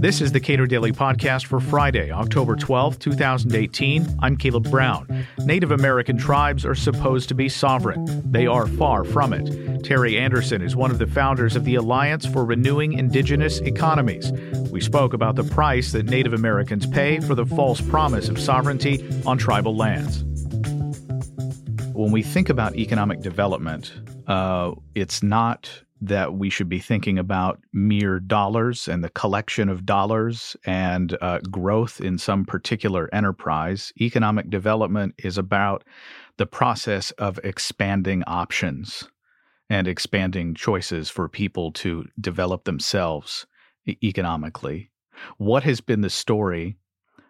This is the Cato Daily Podcast for Friday, October 12, 2018. I'm Caleb Brown. Native American tribes are supposed to be sovereign. They are far from it. Terry Anderson is one of the founders of the Alliance for Renewing Indigenous Economies. We spoke about the price that Native Americans pay for the false promise of sovereignty on tribal lands. When we think about economic development, uh, it's not that we should be thinking about mere dollars and the collection of dollars and uh, growth in some particular enterprise. Economic development is about the process of expanding options and expanding choices for people to develop themselves economically. What has been the story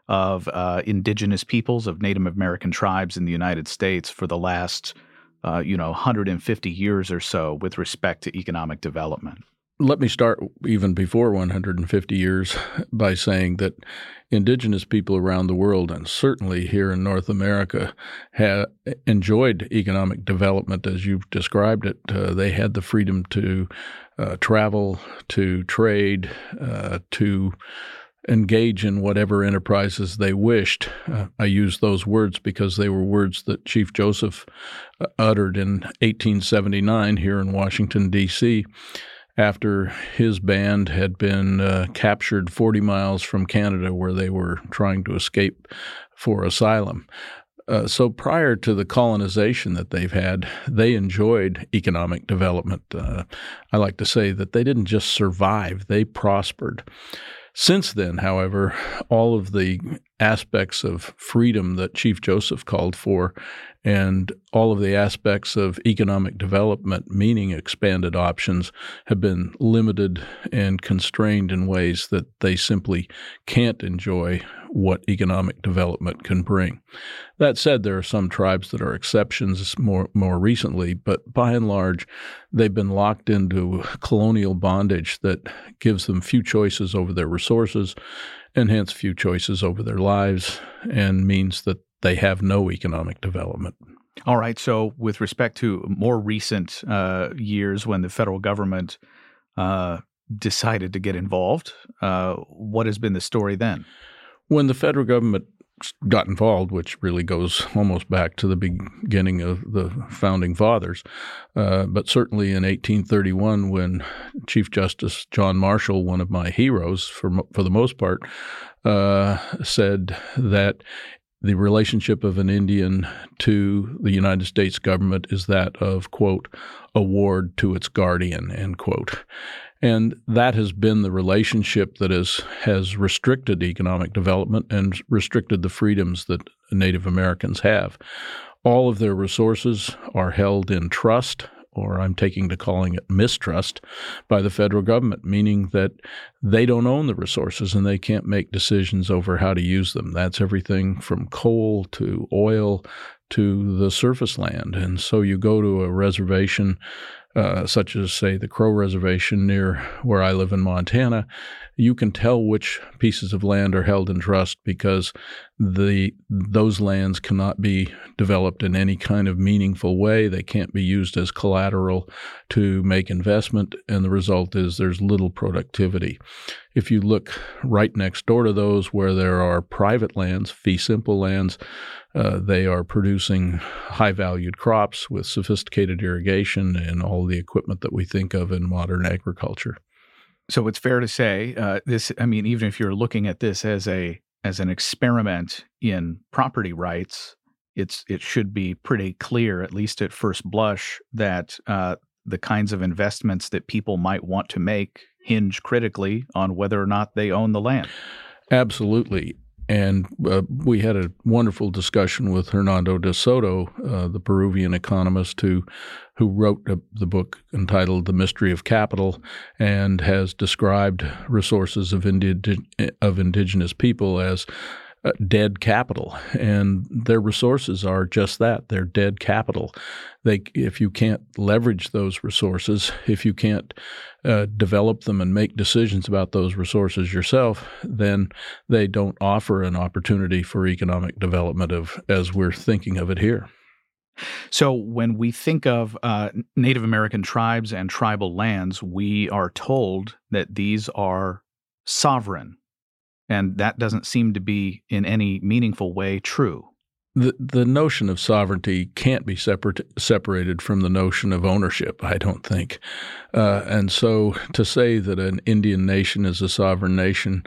of uh, indigenous peoples, of Native American tribes in the United States for the last uh, you know 150 years or so with respect to economic development? Let me start even before 150 years by saying that indigenous people around the world, and certainly here in North America, have enjoyed economic development as you've described it. Uh, they had the freedom to uh, travel, to trade, uh, to engage in whatever enterprises they wished. Uh, I use those words because they were words that Chief Joseph uh, uttered in 1879 here in Washington, D.C. After his band had been uh, captured 40 miles from Canada, where they were trying to escape for asylum. Uh, so prior to the colonization that they've had, they enjoyed economic development. Uh, I like to say that they didn't just survive, they prospered. Since then, however, all of the aspects of freedom that Chief Joseph called for and all of the aspects of economic development, meaning expanded options, have been limited and constrained in ways that they simply can't enjoy what economic development can bring. That said, there are some tribes that are exceptions more more recently, but by and large, they've been locked into colonial bondage that gives them few choices over their resources and hence few choices over their lives and means that they have no economic development. All right. So, with respect to more recent uh, years when the federal government uh, decided to get involved, uh, what has been the story then? When the federal government got involved, which really goes almost back to the beginning of the founding fathers. Uh, but certainly in 1831, when Chief Justice John Marshall, one of my heroes for for the most part, uh, said that the relationship of an Indian to the United States government is that of, quote, a ward to its guardian, end quote. And that has been the relationship that has, has restricted economic development and restricted the freedoms that Native Americans have. All of their resources are held in trust or I'm taking to calling it mistrust, by the federal government, meaning that they don't own the resources and they can't make decisions over how to use them. That's everything from coal to oil to the surface land. And so you go to a reservation uh, such as, say, the Crow Reservation near where I live in Montana, you can tell which pieces of land are held in trust because the those lands cannot be developed in any kind of meaningful way. They can't be used as collateral to make investment, and the result is there's little productivity. If you look right next door to those where there are private lands, fee simple lands, uh, they are producing high valued crops with sophisticated irrigation and all the equipment that we think of in modern agriculture. So it's fair to say uh, this. I mean, even if you're looking at this as a as an experiment in property rights, it's it should be pretty clear, at least at first blush, that uh, the kinds of investments that people might want to make hinge critically on whether or not they own the land. Absolutely. And uh, we had a wonderful discussion with Hernando de Soto, uh, the Peruvian economist who who wrote a, the book entitled "The Mystery of Capital" and has described resources of, indig- of indigenous people as uh, dead capital, and their resources are just that. They're dead capital. They, if you can't leverage those resources, if you can't uh, develop them and make decisions about those resources yourself, then they don't offer an opportunity for economic development of as we're thinking of it here. So, when we think of uh, Native American tribes and tribal lands, we are told that these are sovereign. And that doesn't seem to be in any meaningful way true. The, the notion of sovereignty can't be separate, separated from the notion of ownership, I don't think. Uh, and so to say that an Indian nation is a sovereign nation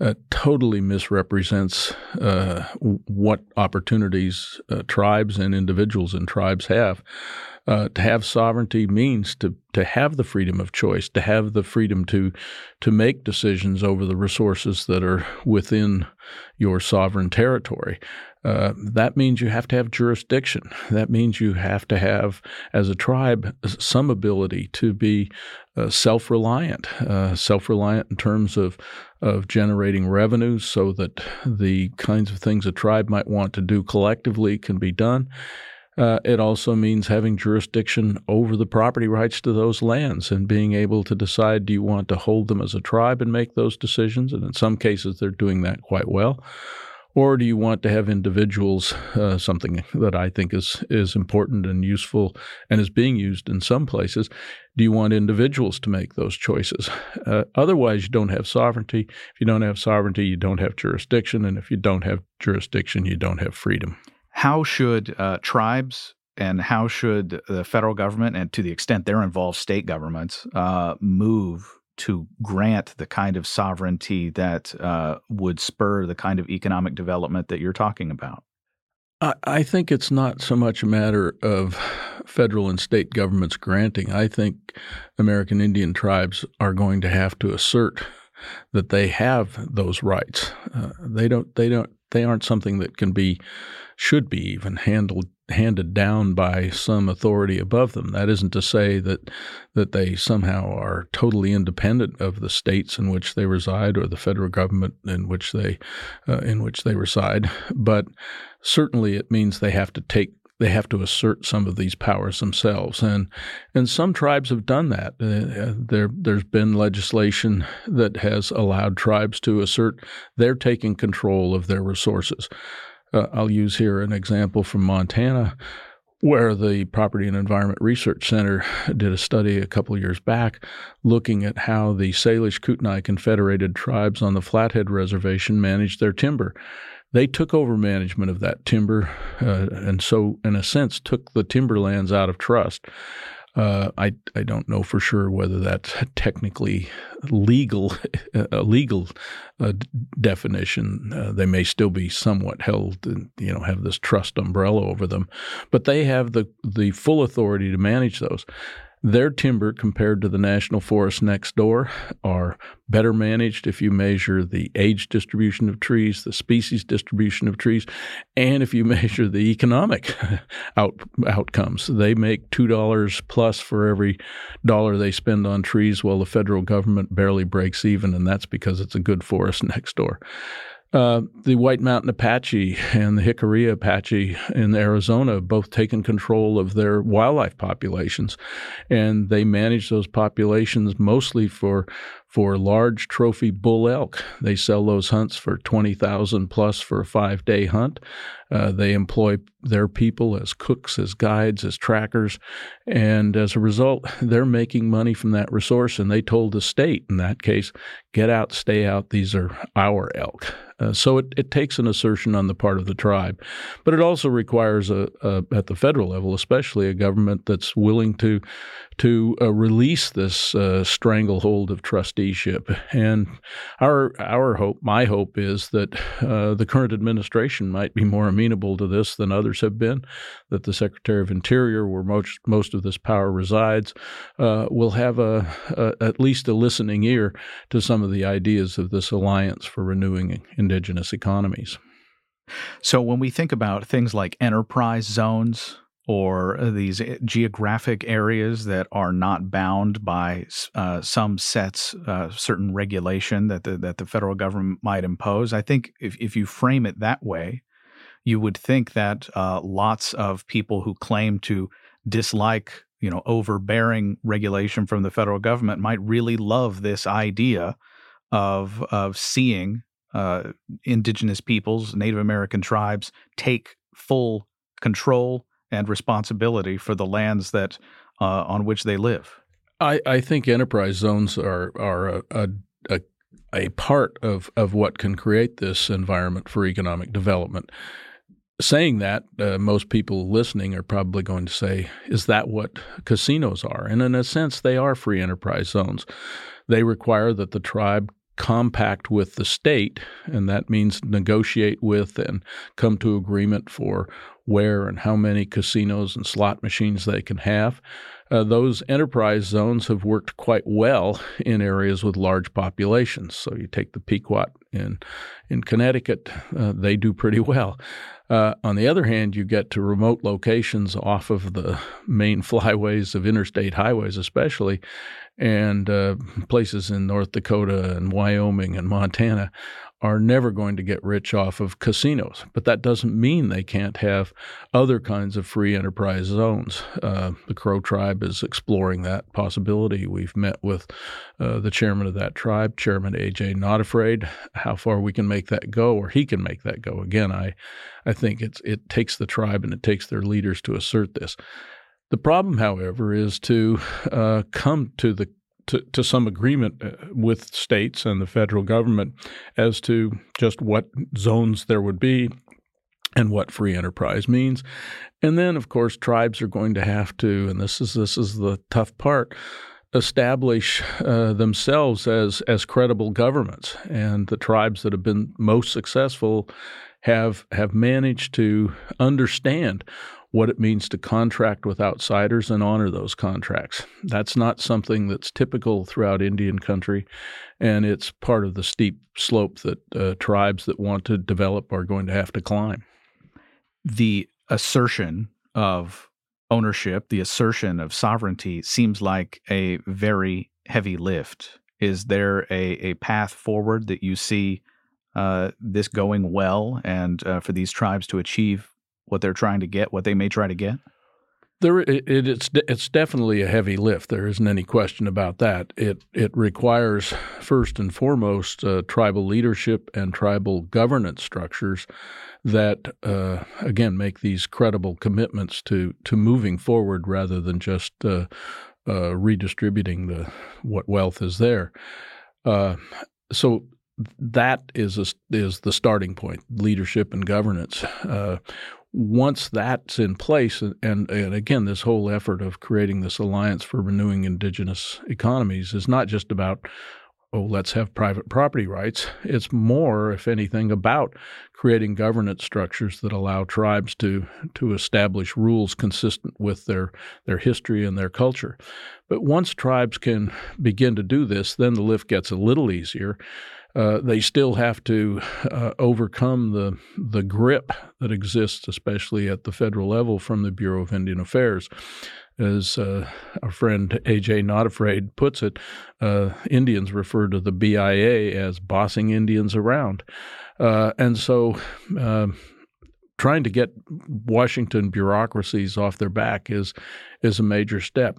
uh, totally misrepresents uh, what opportunities uh, tribes and individuals and tribes have. Uh, to have sovereignty means to to have the freedom of choice, to have the freedom to to make decisions over the resources that are within your sovereign territory. Uh, that means you have to have jurisdiction. That means you have to have, as a tribe, some ability to be uh, self-reliant, uh, self-reliant in terms of of generating revenues, so that the kinds of things a tribe might want to do collectively can be done. Uh, it also means having jurisdiction over the property rights to those lands and being able to decide do you want to hold them as a tribe and make those decisions? And in some cases, they're doing that quite well or do you want to have individuals? Uh, something that I think is is important and useful and is being used in some places. Do you want individuals to make those choices? Uh, otherwise, you don't have sovereignty. If you don't have sovereignty, you don't have jurisdiction, and if you don't have jurisdiction, you don't have freedom. How should uh, tribes and how should the federal government, and to the extent they're involved, state governments, uh, move to grant the kind of sovereignty that uh, would spur the kind of economic development that you're talking about? I think it's not so much a matter of federal and state governments granting. I think American Indian tribes are going to have to assert that they have those rights. Uh, they don't. They don't. They aren't something that can be, should be even handled handed down by some authority above them. That isn't to say that that they somehow are totally independent of the states in which they reside or the federal government in which they uh, in which they reside, but certainly it means they have to take they have to assert some of these powers themselves, and and some tribes have done that. Uh, there there's been legislation that has allowed tribes to assert they're taking control of their resources. Uh, I'll use here an example from Montana where the Property and Environment Research Center did a study a couple of years back looking at how the Salish Kootenai Confederated tribes on the Flathead Reservation managed their timber. They took over management of that timber uh, and so, in a sense, took the timberlands out of trust. Uh, I I don't know for sure whether that's technically legal, a legal uh, definition. Uh, they may still be somewhat held, and, you know, have this trust umbrella over them, but they have the the full authority to manage those. Their timber compared to the national forest next door are better managed if you measure the age distribution of trees, the species distribution of trees, and if you measure the economic out, outcomes. They make $2 plus for every dollar they spend on trees, while the federal government barely breaks even, and that's because it's a good forest next door. Uh, the White Mountain Apache and the Jicarilla Apache in Arizona have both taken control of their wildlife populations, and they manage those populations mostly for for large trophy bull elk. They sell those hunts for twenty thousand plus for a five day hunt. Uh, they employ their people as cooks, as guides, as trackers, and as a result, they're making money from that resource. And they told the state, in that case, get out, stay out. These are our elk. Uh, so it, it takes an assertion on the part of the tribe, but it also requires a, a at the federal level, especially a government that's willing to to uh, release this uh, stranglehold of trusteeship. And our our hope, my hope, is that uh, the current administration might be more amenable to this than others have been. That the Secretary of Interior, where most most of this power resides, uh, will have a, a at least a listening ear to some of the ideas of this alliance for renewing indigenous economies. So, when we think about things like enterprise zones or these geographic areas that are not bound by uh, some sets, uh, certain regulation that the, that the federal government might impose, I think if, if you frame it that way, you would think that uh, lots of people who claim to dislike you know overbearing regulation from the federal government might really love this idea of of seeing uh, indigenous peoples, Native American tribes take full control and responsibility for the lands that uh, on which they live. I, I think enterprise zones are are a, a, a, a part of, of what can create this environment for economic development. Saying that, uh, most people listening are probably going to say, "Is that what casinos are?" And in a sense, they are free enterprise zones. They require that the tribe compact with the state, and that means negotiate with and come to agreement for where and how many casinos and slot machines they can have. Uh, those enterprise zones have worked quite well in areas with large populations. So you take the Pequot in in Connecticut, uh, they do pretty well. Uh, on the other hand, you get to remote locations off of the main flyways of interstate highways, especially, and uh, places in North Dakota and Wyoming and Montana are never going to get rich off of casinos. But that doesn't mean they can't have other kinds of free enterprise zones. Uh, the Crow tribe is exploring that possibility. We've met with uh, the chairman of that tribe, Chairman A.J. Not Afraid, how far we can make that go, or he can make that go. Again, I, I think it's, it takes the tribe and it takes their leaders to assert this. The problem, however, is to uh, come to the to, to some agreement uh, with states and the federal government as to just what zones there would be and what free enterprise means. And then, of course, tribes are going to have to, and this is this is the tough part, establish uh, themselves as as credible governments. And the tribes that have been most successful have have managed to understand what it means to contract with outsiders and honor those contracts. That's not something that's typical throughout Indian country, and it's part of the steep slope that uh, tribes that want to develop are going to have to climb. The assertion of ownership, the assertion of sovereignty seems like a very heavy lift. Is there a, a path forward that you see uh, this going well and uh, for these tribes to achieve what they're trying to get, what they may try to get? There, it, it's it's definitely a heavy lift. There isn't any question about that. It it requires first and foremost uh, tribal leadership and tribal governance structures that uh, again make these credible commitments to to moving forward rather than just uh, uh redistributing the what wealth is there. Uh, so that is a, is the starting point: leadership and governance. Once that's in place, and, and again, this whole effort of creating this alliance for renewing indigenous economies is not just about, oh, let's have private property rights. It's more, if anything, about creating governance structures that allow tribes to to establish rules consistent with their their history and their culture. But once tribes can begin to do this, then the lift gets a little easier uh, they still have to uh, overcome the the grip that exists, especially at the federal level, from the Bureau of Indian Affairs. As uh, our friend AJ Not Afraid puts it, uh, Indians refer to the BIA as bossing Indians around, uh, and so trying to get Washington bureaucracies off their back is is a major step.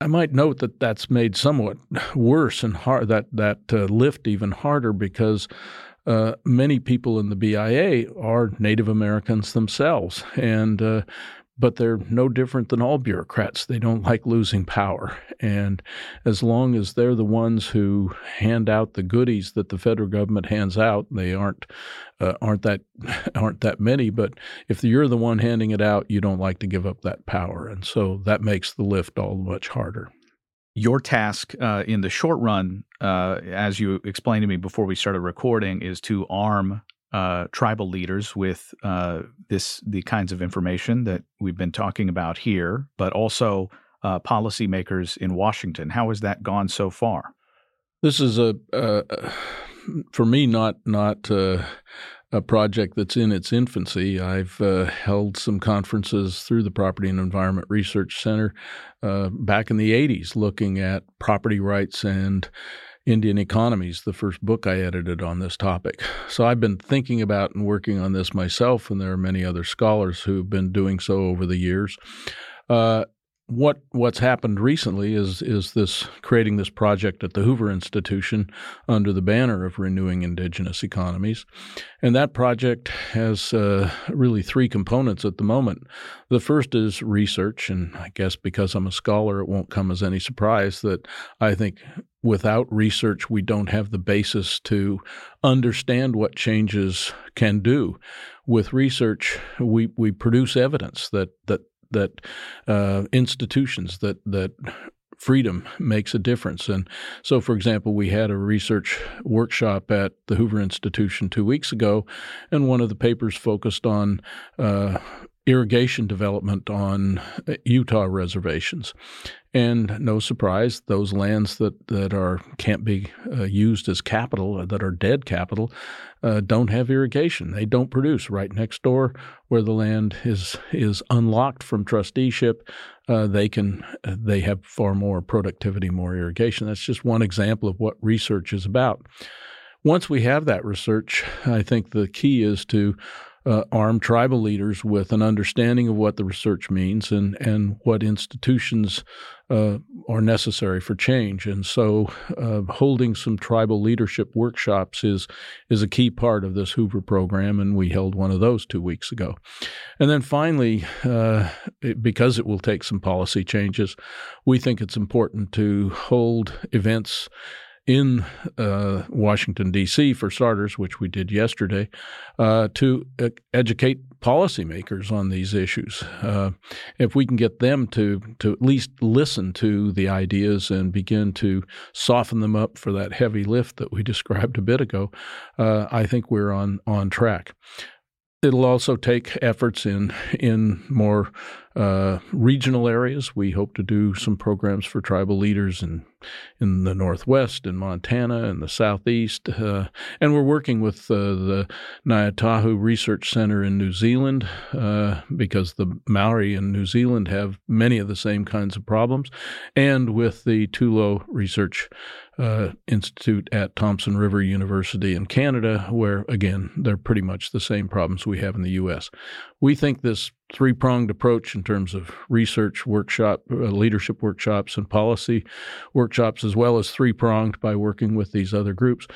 I might note that that's made somewhat worse and hard that that uh, lift even harder because uh, many people in the BIA are Native Americans themselves, and uh, but they're no different than all bureaucrats. They don't like losing power. And as long as they're the ones who hand out the goodies that the federal government hands out, they aren't uh, aren't that aren't that many. But if you're the one handing it out, you don't like to give up that power, and so that makes the lift all much harder. Your task uh, in the short run, uh, as you explained to me before we started recording, is to arm uh, tribal leaders with uh, this the kinds of information that we've been talking about here, but also uh, policymakers in Washington. How has that gone so far? This is a for me not not uh, a project that's in its infancy. I've uh, held some conferences through the Property and Environment Research Center uh, back in the '80s, looking at property rights and Indian Economies, the first book I edited on this topic. So I've been thinking about and working on this myself, and there are many other scholars who've been doing so over the years. Uh, what what's happened recently is is this creating this project at the Hoover Institution under the banner of renewing indigenous economies, and that project has uh, really three components at the moment. The first is research, and I guess because I'm a scholar, it won't come as any surprise that I think without research we don't have the basis to understand what changes can do. With research, we we produce evidence that that that uh, institutions that that freedom makes a difference. And so, for example, we had a research workshop at the Hoover Institution two weeks ago, and one of the papers focused on uh, irrigation development on Utah reservations. And no surprise, those lands that, that are can't be uh, used as capital, that are dead capital, uh, don't have irrigation. They don't produce. Right next door, where the land is is unlocked from trusteeship, uh, they can they have far more productivity, more irrigation. That's just one example of what research is about. Once we have that research, I think the key is to uh, tribal leaders with an understanding of what the research means and, and what institutions uh, are necessary for change. And so, uh, holding some tribal leadership workshops is is a key part of this Hoover program, and we held one of those two weeks ago. And then finally, uh, it, because it will take some policy changes, we think it's important to hold events in uh, Washington, D.C., for starters, which we did yesterday, uh, to uh, educate policymakers on these issues. Uh, if we can get them to, to at least listen to the ideas and begin to soften them up for that heavy lift that we described a bit ago, uh, I think we're on, on track. It'll also take efforts in in more uh, regional areas. We hope to do some programs for tribal leaders in in the Northwest, in Montana, in the Southeast, uh, and we're working with uh, the Ngāi Research Center in New Zealand uh, because the Maori in New Zealand have many of the same kinds of problems, and with the Tulo Research uh, Institute at Thompson River University in Canada, where again they're pretty much the same problems we have in the U.S. We think this three pronged approach in terms of research workshop, uh, leadership workshops, and policy workshops, as well as three pronged by working with these other groups,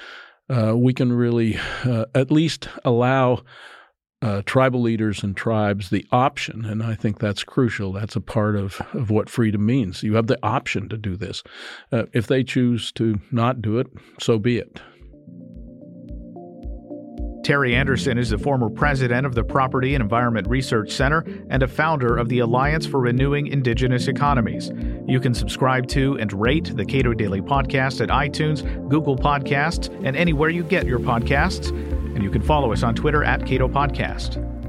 uh, we can really uh, at least allow uh, tribal leaders and tribes the option, and I think that's crucial. That's a part of, of what freedom means. You have the option to do this. Uh, if they choose to not do it, so be it. Terry Anderson is the former president of the Property and Environment Research Center and a founder of the Alliance for Renewing Indigenous Economies. You can subscribe to and rate the Cato Daily Podcast at iTunes, Google Podcasts, and anywhere you get your podcasts and you can follow us on Twitter at Cato Podcast.